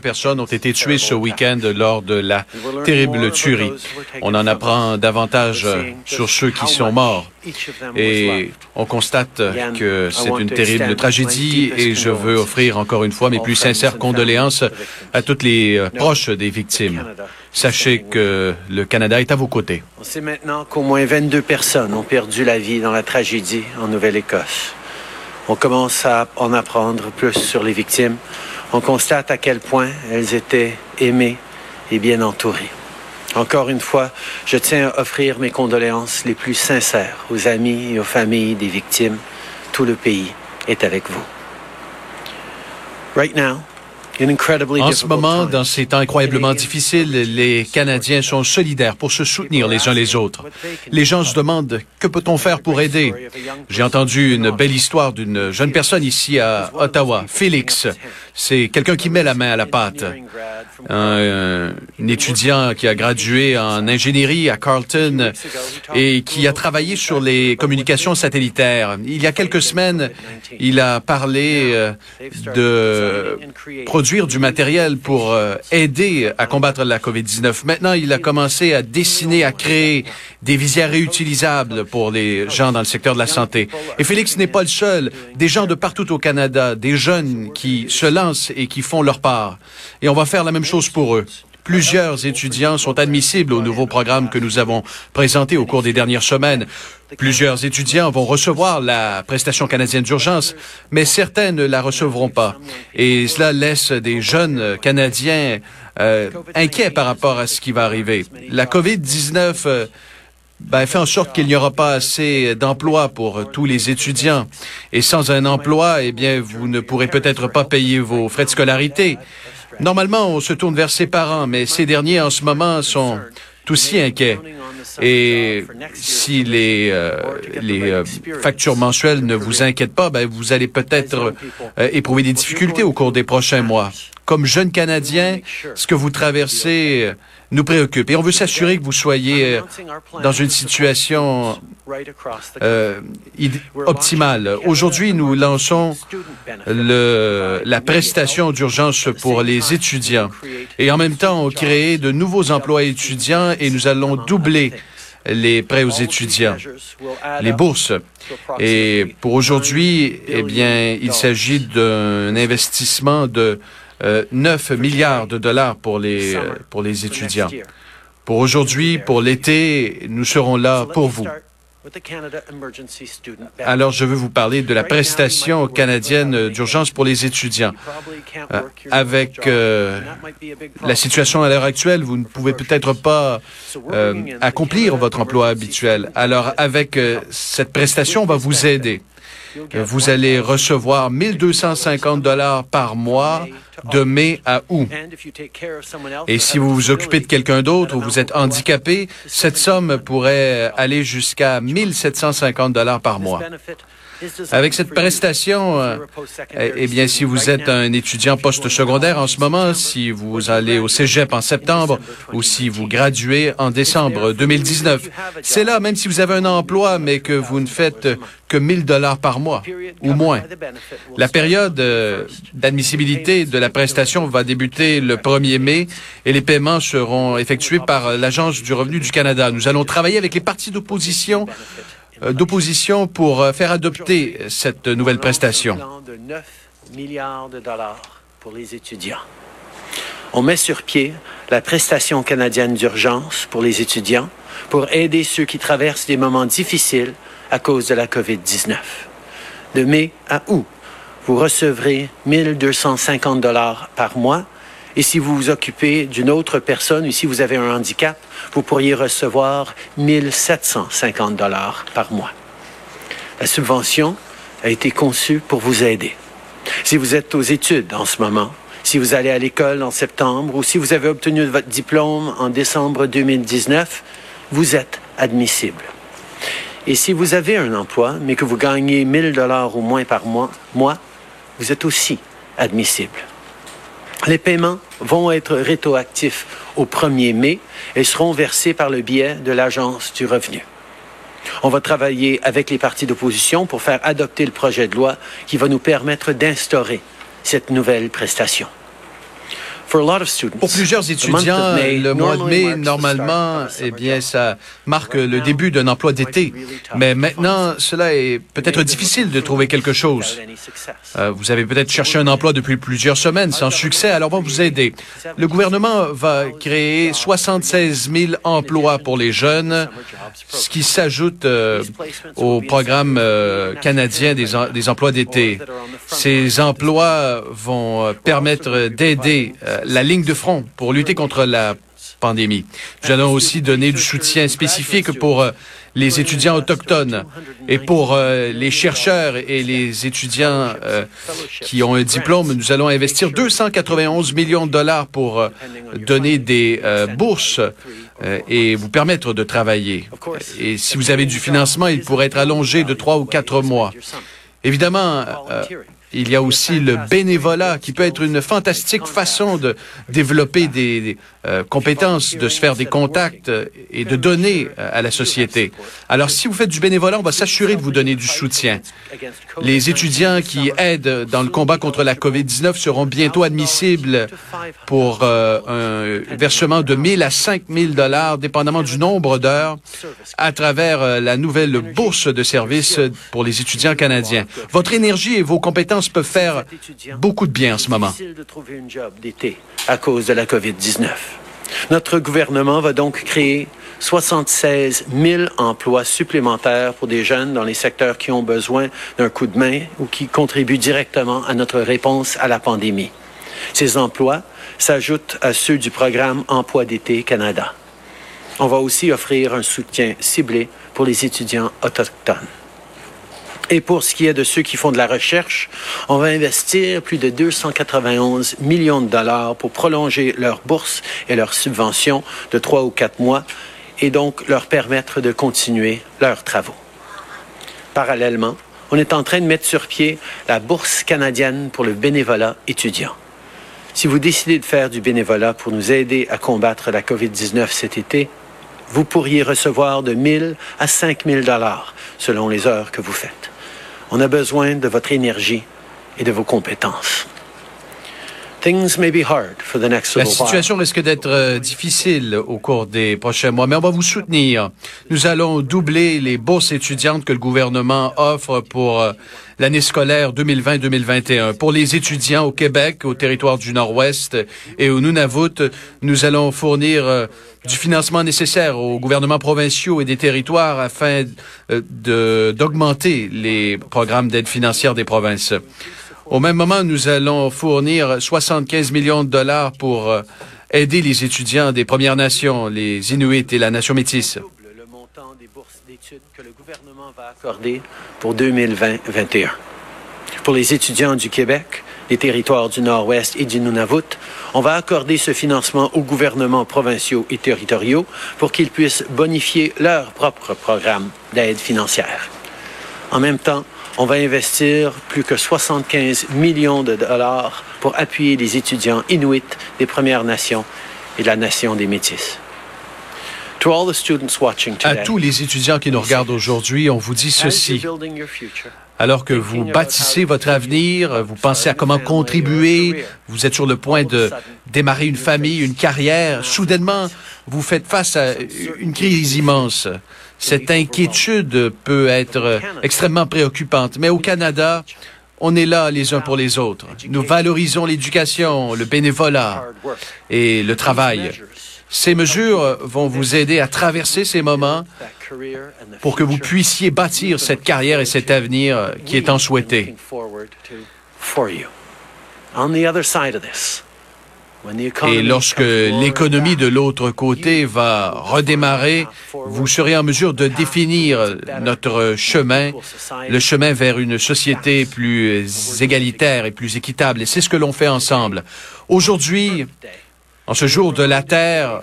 Personnes ont été tuées ce week-end lors de la terrible tuerie. On en apprend davantage sur ceux qui sont morts. Et on constate que c'est une terrible tragédie et je veux offrir encore une fois mes plus sincères condoléances à toutes les euh, proches des victimes. Sachez que le Canada est à vos côtés. On sait maintenant qu'au moins 22 personnes ont perdu la vie dans la tragédie en Nouvelle-Écosse. On commence à en apprendre plus sur les victimes on constate à quel point elles étaient aimées et bien entourées. Encore une fois, je tiens à offrir mes condoléances les plus sincères aux amis et aux familles des victimes. Tout le pays est avec vous. En ce moment, dans ces temps incroyablement difficiles, les Canadiens sont solidaires pour se soutenir les uns les autres. Les gens se demandent que peut-on faire pour aider? J'ai entendu une belle histoire d'une jeune personne ici à Ottawa, Félix. C'est quelqu'un qui met la main à la pâte. Un, étudiant qui a gradué en ingénierie à Carleton et qui a travaillé sur les communications satellitaires. Il y a quelques semaines, il a parlé euh, de produire du matériel pour euh, aider à combattre la COVID-19. Maintenant, il a commencé à dessiner, à créer des visières réutilisables pour les gens dans le secteur de la santé. Et Félix n'est pas le seul. Des gens de partout au Canada, des jeunes qui se lancent et qui font leur part. Et on va faire la même chose pour eux. Plusieurs étudiants sont admissibles au nouveau programme que nous avons présenté au cours des dernières semaines. Plusieurs étudiants vont recevoir la prestation canadienne d'urgence, mais certains ne la recevront pas. Et cela laisse des jeunes Canadiens euh, inquiets par rapport à ce qui va arriver. La COVID-19 euh, ben, fait en sorte qu'il n'y aura pas assez d'emplois pour tous les étudiants. Et sans un emploi, eh bien, vous ne pourrez peut-être pas payer vos frais de scolarité. Normalement, on se tourne vers ses parents, mais ces derniers, en ce moment, sont aussi inquiets. Et si les, euh, euh, factures mensuelles ne vous inquiètent pas, ben, vous allez peut-être euh, éprouver des difficultés au cours des prochains mois. Comme jeune Canadien, ce que vous traversez nous préoccupe. Et on veut s'assurer que vous soyez dans une situation euh, optimale. Aujourd'hui, nous lançons le, la prestation d'urgence pour les étudiants. Et en même temps, on crée de nouveaux emplois étudiants et nous allons doubler les prêts aux étudiants, les bourses. Et pour aujourd'hui, eh bien, il s'agit d'un investissement de 9 euh, milliards de dollars pour les, euh, pour les étudiants. Pour aujourd'hui, pour l'été, nous serons là pour vous. Alors, je veux vous parler de la prestation canadienne d'urgence pour les étudiants. Euh, avec la situation à l'heure actuelle, vous ne pouvez peut-être pas accomplir votre emploi habituel. Alors, avec cette prestation, on va vous aider. Vous allez recevoir 1250 dollars par mois de mai à août. Et si vous vous occupez de quelqu'un d'autre ou vous êtes handicapé, cette somme pourrait aller jusqu'à 1750 dollars par mois. Avec cette prestation, euh, eh bien, si vous êtes un étudiant post-secondaire en ce moment, si vous allez au cégep en septembre ou si vous graduez en décembre 2019, c'est là, même si vous avez un emploi, mais que vous ne faites que 1000 dollars par mois ou moins. La période euh, d'admissibilité de la prestation va débuter le 1er mai et les paiements seront effectués par l'Agence du revenu du Canada. Nous allons travailler avec les partis d'opposition d'opposition pour euh, faire adopter cette nouvelle prestation. de 9 milliards de dollars pour les étudiants. On met sur pied la prestation canadienne d'urgence pour les étudiants pour aider ceux qui traversent des moments difficiles à cause de la COVID-19. De mai à août, vous recevrez 1250 dollars par mois et si vous vous occupez d'une autre personne ou si vous avez un handicap, vous pourriez recevoir 1750 dollars par mois. La subvention a été conçue pour vous aider. Si vous êtes aux études en ce moment, Si vous allez à l'école en septembre ou si vous avez obtenu votre diplôme en décembre 2019, vous êtes admissible. Et si vous avez un emploi, mais que vous gagnez 1000 dollars ou moins par mois, mois, vous êtes aussi admissible. Les paiements vont être rétroactifs au 1er mai et seront versés par le biais de l'Agence du revenu. On va travailler avec les partis d'opposition pour faire adopter le projet de loi qui va nous permettre d'instaurer cette nouvelle prestation. Pour plusieurs étudiants, le mois de mai, normalement, eh bien, ça marque le début d'un emploi d'été. Mais maintenant, cela est peut-être difficile de trouver quelque chose. Euh, vous avez peut-être cherché un emploi depuis plusieurs semaines sans succès, alors on va vous aider. Le gouvernement va créer 76 000 emplois pour les jeunes, ce qui s'ajoute euh, au programme euh, canadien des, des emplois d'été. Ces emplois vont permettre d'aider la ligne de front pour lutter contre la pandémie. Nous allons aussi donner du soutien spécifique pour euh, les étudiants autochtones et pour euh, les chercheurs et les étudiants euh, qui ont un diplôme. Nous allons investir 291 millions de dollars pour donner des bourses et vous permettre de travailler. Et si vous avez du financement, il pourrait être allongé de trois ou quatre mois. Évidemment, il y a aussi le bénévolat qui peut être une fantastique façon de développer des, euh, compétences, de se faire des contacts et de donner euh, à la société. Alors, si vous faites du bénévolat, on va s'assurer de vous donner du soutien. Les étudiants qui aident dans le combat contre la COVID-19 seront bientôt admissibles pour euh, un versement de 1000 à 5000 dollars, dépendamment du nombre d'heures, à travers la nouvelle bourse de services pour les étudiants canadiens. Votre énergie et vos compétences peuvent faire beaucoup de bien en ce moment. difficile de trouver un job d'été à cause de la COVID-19. Notre gouvernement va donc créer 76 000 emplois supplémentaires pour des jeunes dans les secteurs qui ont besoin d'un coup de main ou qui contribuent directement à notre réponse à la pandémie. Ces emplois s'ajoutent à ceux du programme Emploi d'été Canada. On va aussi offrir un soutien ciblé pour les étudiants autochtones. Et pour ce qui est de ceux qui font de la recherche, on va investir plus de 291 millions de dollars pour prolonger leurs bourses et leurs subventions de trois ou quatre mois et donc leur permettre de continuer leurs travaux. Parallèlement, on est en train de mettre sur pied la bourse canadienne pour le bénévolat étudiant. Si vous décidez de faire du bénévolat pour nous aider à combattre la COVID-19 cet été, vous pourriez recevoir de 1000 à 5000 dollars selon les heures que vous faites. On a besoin de votre énergie et de vos compétences. La situation risque d'être euh, difficile au cours des prochains mois, mais on va vous soutenir. Nous allons doubler les bourses étudiantes que le gouvernement offre pour euh, l'année scolaire 2020-2021. Pour les étudiants au Québec, au territoire du Nord-Ouest et au Nunavut, nous allons fournir euh, du financement nécessaire aux gouvernements provinciaux et des territoires afin d'augmenter les programmes d'aide financière des provinces. Au même moment, nous allons fournir 75 millions de dollars pour euh, aider les étudiants des Premières Nations, les Inuits et la nation métisse. le montant des bourses d'études que le gouvernement va accorder pour 2020-21. Pour les étudiants du Québec, des territoires du Nord-Ouest et du Nunavut, on va accorder ce financement aux gouvernements provinciaux et territoriaux pour qu'ils puissent bonifier leur propre programme d'aide financière. En même temps, on va investir plus que 75 millions de dollars pour appuyer les étudiants inuits des Premières Nations et de la Nation des Métis. To all the students watching À tous les étudiants qui nous regardent aujourd'hui, on vous dit ceci. Alors que vous bâtissez votre avenir, vous pensez à comment contribuer, vous êtes sur le point de démarrer une famille, une carrière, soudainement, vous faites face à une crise immense. Cette inquiétude peut être extrêmement préoccupante, mais au Canada, on est là les uns pour les autres. Nous valorisons l'éducation, le bénévolat et le travail. Ces mesures vont vous aider à traverser ces moments pour que vous puissiez bâtir cette carrière et cet avenir qui est tant souhaité. Et lorsque l'économie de l'autre côté va redémarrer, vous serez en mesure de définir notre chemin, le chemin vers une société plus égalitaire et plus équitable. Et c'est ce que l'on fait ensemble. Aujourd'hui, en ce jour de la Terre,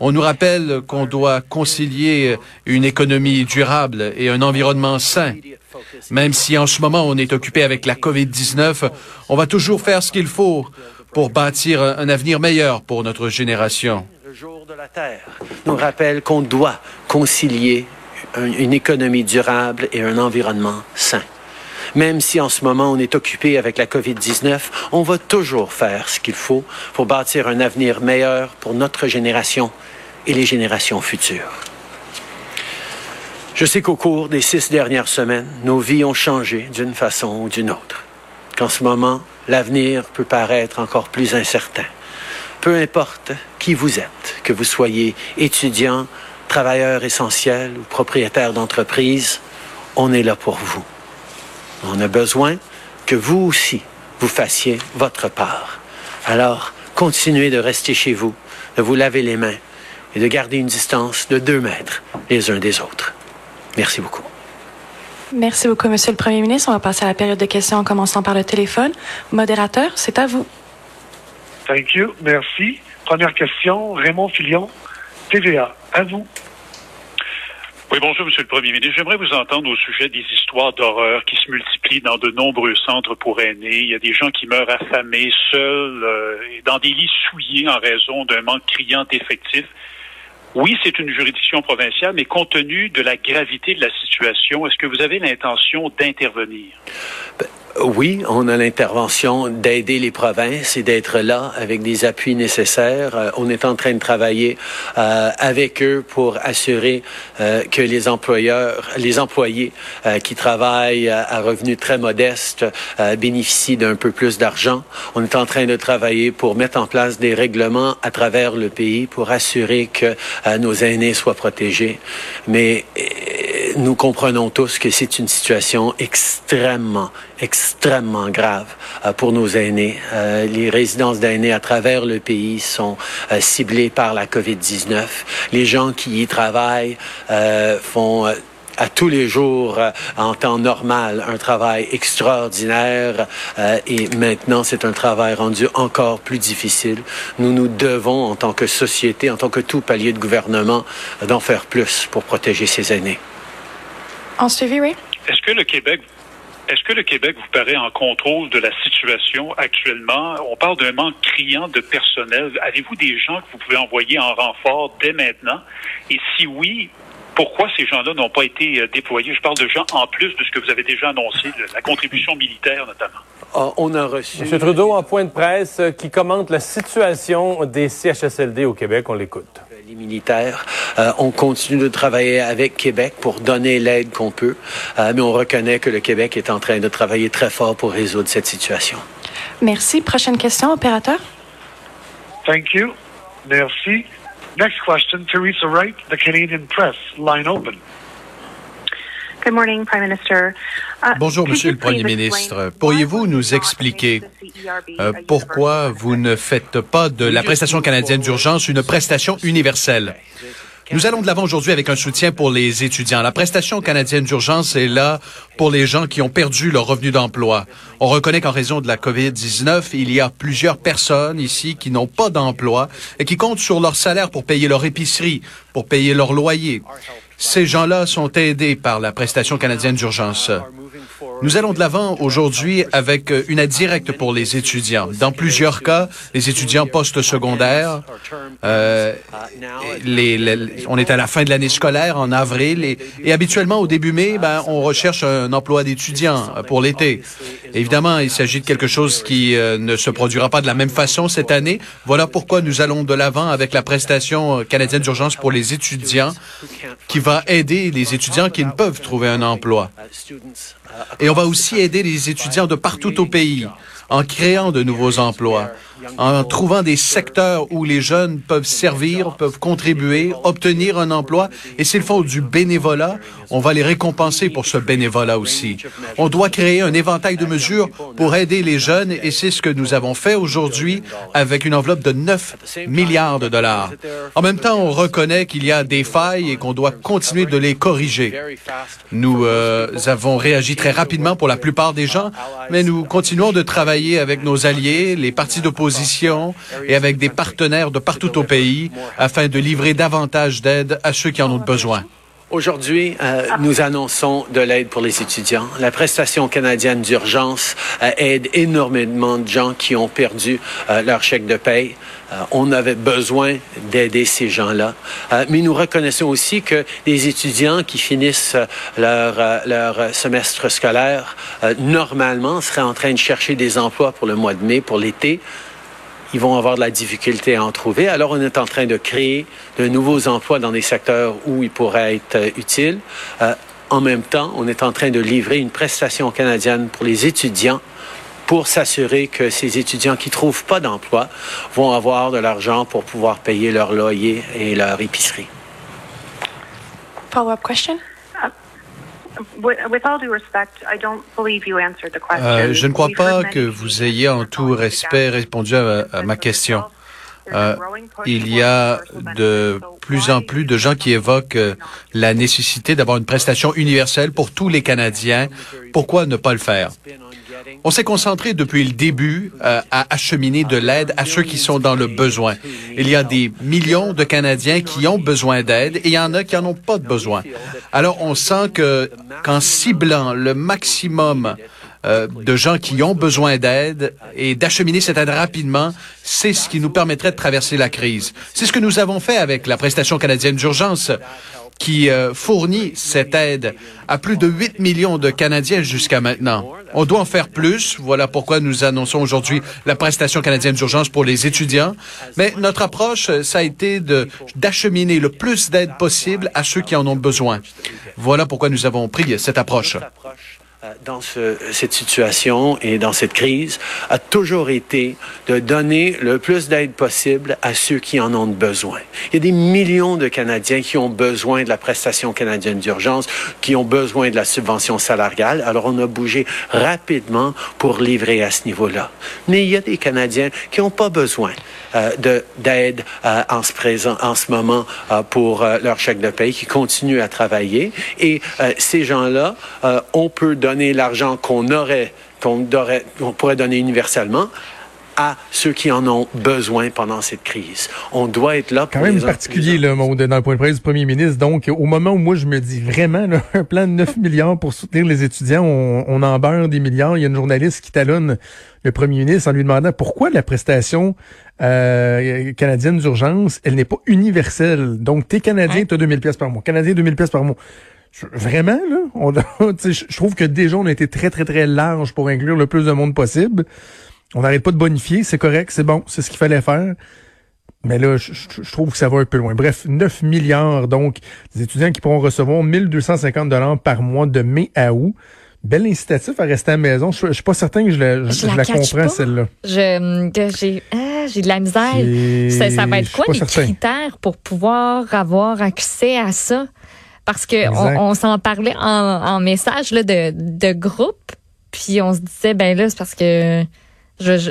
on nous rappelle qu'on doit concilier une économie durable et un environnement sain. Même si en ce moment on est occupé avec la COVID-19, on va toujours faire ce qu'il faut pour bâtir un avenir meilleur pour notre génération. Le jour de la Terre nous rappelle qu'on doit concilier une économie durable et un environnement sain. Même si en ce moment on est occupé avec la COVID-19, on va toujours faire ce qu'il faut pour bâtir un avenir meilleur pour notre génération et les générations futures. Je sais qu'au cours des six dernières semaines, nos vies ont changé d'une façon ou d'une autre. Qu'en ce moment, l'avenir peut paraître encore plus incertain. Peu importe qui vous êtes, que vous soyez étudiant, travailleur essentiel ou propriétaire d'entreprise, on est là pour vous. On a besoin que vous aussi, vous fassiez votre part. Alors, continuez de rester chez vous, de vous laver les mains et de garder une distance de deux mètres les uns des autres. Merci beaucoup. Merci beaucoup, Monsieur le Premier ministre. On va passer à la période de questions en commençant par le téléphone. Modérateur, c'est à vous. Thank you. Merci. Première question, Raymond Filion, TVA. À vous. Oui, bonjour, Monsieur le Premier ministre. J'aimerais vous entendre au sujet des histoires d'horreur qui se multiplient dans de nombreux centres pour aînés. Il y a des gens qui meurent affamés, seuls, euh, dans des lits souillés en raison d'un manque criant d'effectifs. Oui, c'est une juridiction provinciale, mais compte tenu de la gravité de la situation, est-ce que vous avez l'intention d'intervenir? Ben, oui, on a l'intervention d'aider les provinces et d'être là avec des appuis nécessaires. Euh, on est en train de travailler euh, avec eux pour assurer euh, que les employeurs, les employés qui travaillent à revenus très modestes bénéficient d'un peu plus d'argent. On est en train de travailler pour mettre en place des règlements à travers le pays pour assurer que nos aînés soient protégés. Mais nous comprenons tous que c'est une situation extrêmement, extrêmement grave euh, pour nos aînés. Euh, les résidences d'aînés à travers le pays sont euh, ciblées par la COVID-19. Les gens qui y travaillent font à tous les jours en temps normal un travail extraordinaire et maintenant c'est un travail rendu encore plus difficile. Nous nous devons en tant que société, en tant que tout palier de gouvernement, d'en faire plus pour protéger ces aînés. En suivi, oui. Est-ce que le Québec est-ce que le Québec vous paraît en contrôle de la situation actuellement? On parle d'un manque criant de personnel. Avez-vous des gens que vous pouvez envoyer en renfort dès maintenant? Et si oui, pourquoi ces gens-là n'ont pas été euh, déployés? Je parle de gens en plus de ce que vous avez déjà annoncé, la contribution militaire notamment. Ah, on a reçu. M. Trudeau, en point de presse, euh, qui commente la situation des CHSLD au Québec. On l'écoute les militaires. Euh, on continue de travailler avec Québec pour donner l'aide qu'on peut, euh, mais on reconnaît que le Québec est en train de travailler très fort pour résoudre cette situation. Merci. Prochaine question, opérateur. Thank you. Merci. Next question, Theresa Wright, The Canadian Press, line open. Good morning, Prime Minister. Uh, Bonjour, Monsieur le Premier ministre. Pourriez-vous nous expliquer euh, pourquoi vous ne faites pas de la prestation canadienne d'urgence une prestation universelle? Nous allons de l'avant aujourd'hui avec un soutien pour les étudiants. La prestation canadienne d'urgence est là pour les gens qui ont perdu leur revenu d'emploi. On reconnaît qu'en raison de la COVID-19, il y a plusieurs personnes ici qui n'ont pas d'emploi et qui comptent sur leur salaire pour payer leur épicerie, pour payer leur loyer. Ces gens-là sont aidés par la prestation canadienne d'urgence. Nous allons de l'avant aujourd'hui avec euh, une aide directe pour les étudiants. Dans plusieurs cas, les étudiants post-secondaires, euh, on est à la fin de l'année scolaire en avril et, habituellement au début mai, ben, on recherche un emploi d'étudiant pour l'été. Évidemment, il s'agit de quelque chose qui euh, ne se produira pas de la même façon cette année. Voilà pourquoi nous allons de l'avant avec la prestation canadienne d'urgence pour les étudiants qui va aider les étudiants qui ne peuvent trouver un emploi. Et on va aussi aider les étudiants de partout au pays en créant de nouveaux emplois. En trouvant des secteurs où les jeunes peuvent servir, peuvent contribuer, obtenir un emploi. Et s'ils font du bénévolat, on va les récompenser pour ce bénévolat aussi. On doit créer un éventail de mesures pour aider les jeunes et c'est ce que nous avons fait aujourd'hui avec une enveloppe de 9 milliards de dollars. En même temps, on reconnaît qu'il y a des failles et qu'on doit continuer de les corriger. Nous euh, avons réagi très rapidement pour la plupart des gens, mais nous continuons de travailler avec nos alliés, les partis d'opposition et avec des partenaires de partout au pays afin de livrer davantage d'aide à ceux qui en ont besoin. Aujourd'hui, euh, nous annonçons de l'aide pour les étudiants. La prestation canadienne d'urgence euh, aide énormément de gens qui ont perdu euh, leur chèque de paye. on avait besoin d'aider ces gens-là. mais nous reconnaissons aussi que les étudiants qui finissent leur semestre scolaire, normalement, seraient en train de chercher des emplois pour le mois de mai, pour l'été ils vont avoir de la difficulté à en trouver. Alors, on est en train de créer de nouveaux emplois dans des secteurs où ils pourraient être euh, utiles. Euh, en même temps, on est en train de livrer une prestation canadienne pour les étudiants pour s'assurer que ces étudiants qui trouvent pas d'emploi vont avoir de l'argent pour pouvoir payer leur loyer et leur épicerie. Follow-up question? Je ne crois pas que vous ayez en tout respect répondu à, ma question. Euh, il y a de plus en plus de gens qui évoquent euh, la nécessité d'avoir une prestation universelle pour tous les Canadiens. Pourquoi ne pas le faire? On s'est concentré depuis le début euh, à acheminer de l'aide à ceux qui sont dans le besoin. Il y a des millions de Canadiens qui ont besoin d'aide et il y en a qui n'en ont pas de besoin. Alors on sent que qu'en ciblant le maximum euh, de gens qui ont besoin d'aide et d'acheminer cette aide rapidement, c'est ce qui nous permettrait de traverser la crise. C'est ce que nous avons fait avec la prestation canadienne d'urgence qui euh, fournit cette aide à plus de 8 millions de Canadiens jusqu'à maintenant. On doit en faire plus. Voilà pourquoi nous annonçons aujourd'hui la prestation canadienne d'urgence pour les étudiants. Mais notre approche, ça a été d'acheminer le plus d'aide possible à ceux qui en ont besoin. Voilà pourquoi nous avons pris cette approche. Euh, dans cette situation et dans cette crise a toujours été de donner le plus d'aide possible à ceux qui en ont besoin. Il y a des millions de Canadiens qui ont besoin de la prestation canadienne d'urgence, qui ont besoin de la subvention salariale. Alors on a bougé rapidement pour livrer à ce niveau-là. Mais il y a des Canadiens qui n'ont pas besoin euh, d'aide euh, en, ce présent, en ce moment pour leur chèque de paye, qui continuent à travailler. Et ces gens-là, on peut donner donner l'argent qu'on aurait, qu'on pourrait donner universellement à ceux qui en ont besoin pendant cette crise. On doit être là pour Quand même particulier, là, dans le point de presse du premier ministre. Donc, au moment où moi, je me dis vraiment, un plan de 9 milliards pour soutenir les étudiants, on, on en beurre des milliards. Il y a une journaliste qui talonne le premier ministre en lui demandant pourquoi la prestation euh, canadienne d'urgence, elle n'est pas universelle. Donc, t'es Canadien, t'as 2000 pièces par mois. Canadien, 2000 pièces par mois. Vraiment, là, on, je trouve que déjà, on a été très, très, très large pour inclure le plus de monde possible. On n'arrête pas de bonifier, c'est correct, c'est bon, c'est ce qu'il fallait faire. Mais là, je, trouve que ça va un peu loin. Bref, 9 milliards, donc, des étudiants qui pourront recevoir 1250 dollars par mois de mai à août. Bel incitatif à rester à la maison. Je, suis pas certain que je la, je, la, comprends, celle-là. J'ai ah, j'ai de la misère. Ça, va être quoi les critères pour pouvoir avoir accès à ça? Parce que on, s'en parlait en, message là, de, de groupe, puis on se disait, ben là, c'est parce que je, je,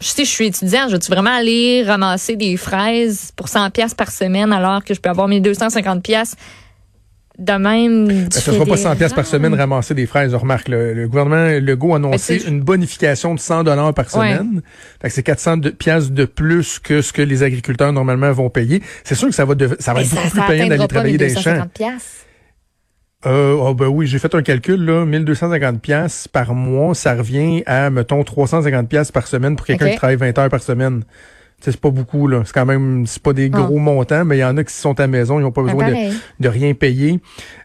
sais, je suis étudiant, je veux vraiment aller ramasser des fraises pour 100 pièces par semaine alors que je peux avoir mes 250 pièces de même. Ben, ce ne sera pas 100 pièces par semaine ramasser des fraises. Remarque, le, le gouvernement Legault a annoncé ben, une bonification de 100 dollars par semaine. c'est 400 pièces de plus que ce que les agriculteurs normalement vont payer. C'est sûr que ça va, ça va être beaucoup plus payant d'aller travailler dans les champs. Euh, oh ben oui, j'ai fait un calcul là, 1250 pièces par mois, ça revient à mettons 350 pièces par semaine pour quelqu'un qui travaille 20 heures par semaine c'est pas beaucoup là. C'est quand même c'est pas des ah. gros montants, mais il y en a qui sont à la maison, ils n'ont pas besoin de, rien payer.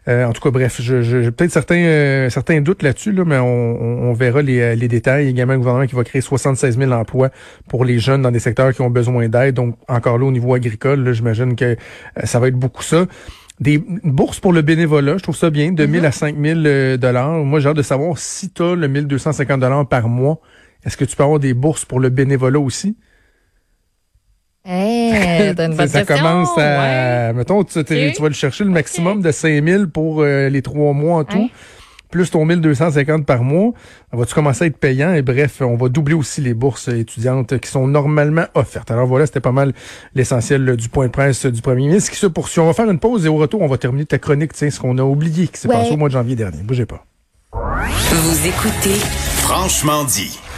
Euh, en tout cas, bref, j'ai je, peut-être certains euh, certains doutes là-dessus, là, mais on, on, verra les, euh, les détails. Il y a également un gouvernement qui va créer 76 000 emplois pour les jeunes dans des secteurs qui ont besoin d'aide. Donc encore là au niveau agricole, j'imagine que ça va être beaucoup ça. Des bourses pour le bénévolat, je trouve ça bien, de 1000 mm-hmm. à 5000 dollars. Moi, j'ai hâte de savoir si tu as le 1250 dollars par mois, est-ce que tu peux avoir des bourses pour le bénévolat aussi? Hey, une ça commence à, mettons, tu, vas le chercher le maximum de 5000 pour euh, les trois mois en tout. Plus ton 1250 par mois, va-tu commencer à être payant? Et bref, on va doubler aussi les bourses étudiantes qui sont normalement offertes. Alors voilà, c'était pas mal l'essentiel du point de presse du premier ministre qui se poursuit. On va faire une pause et au retour, on va terminer ta chronique, tiens, ce qu'on a oublié qui s'est passé au mois de janvier dernier. Bougez pas. Vous écoutez Franchement dit.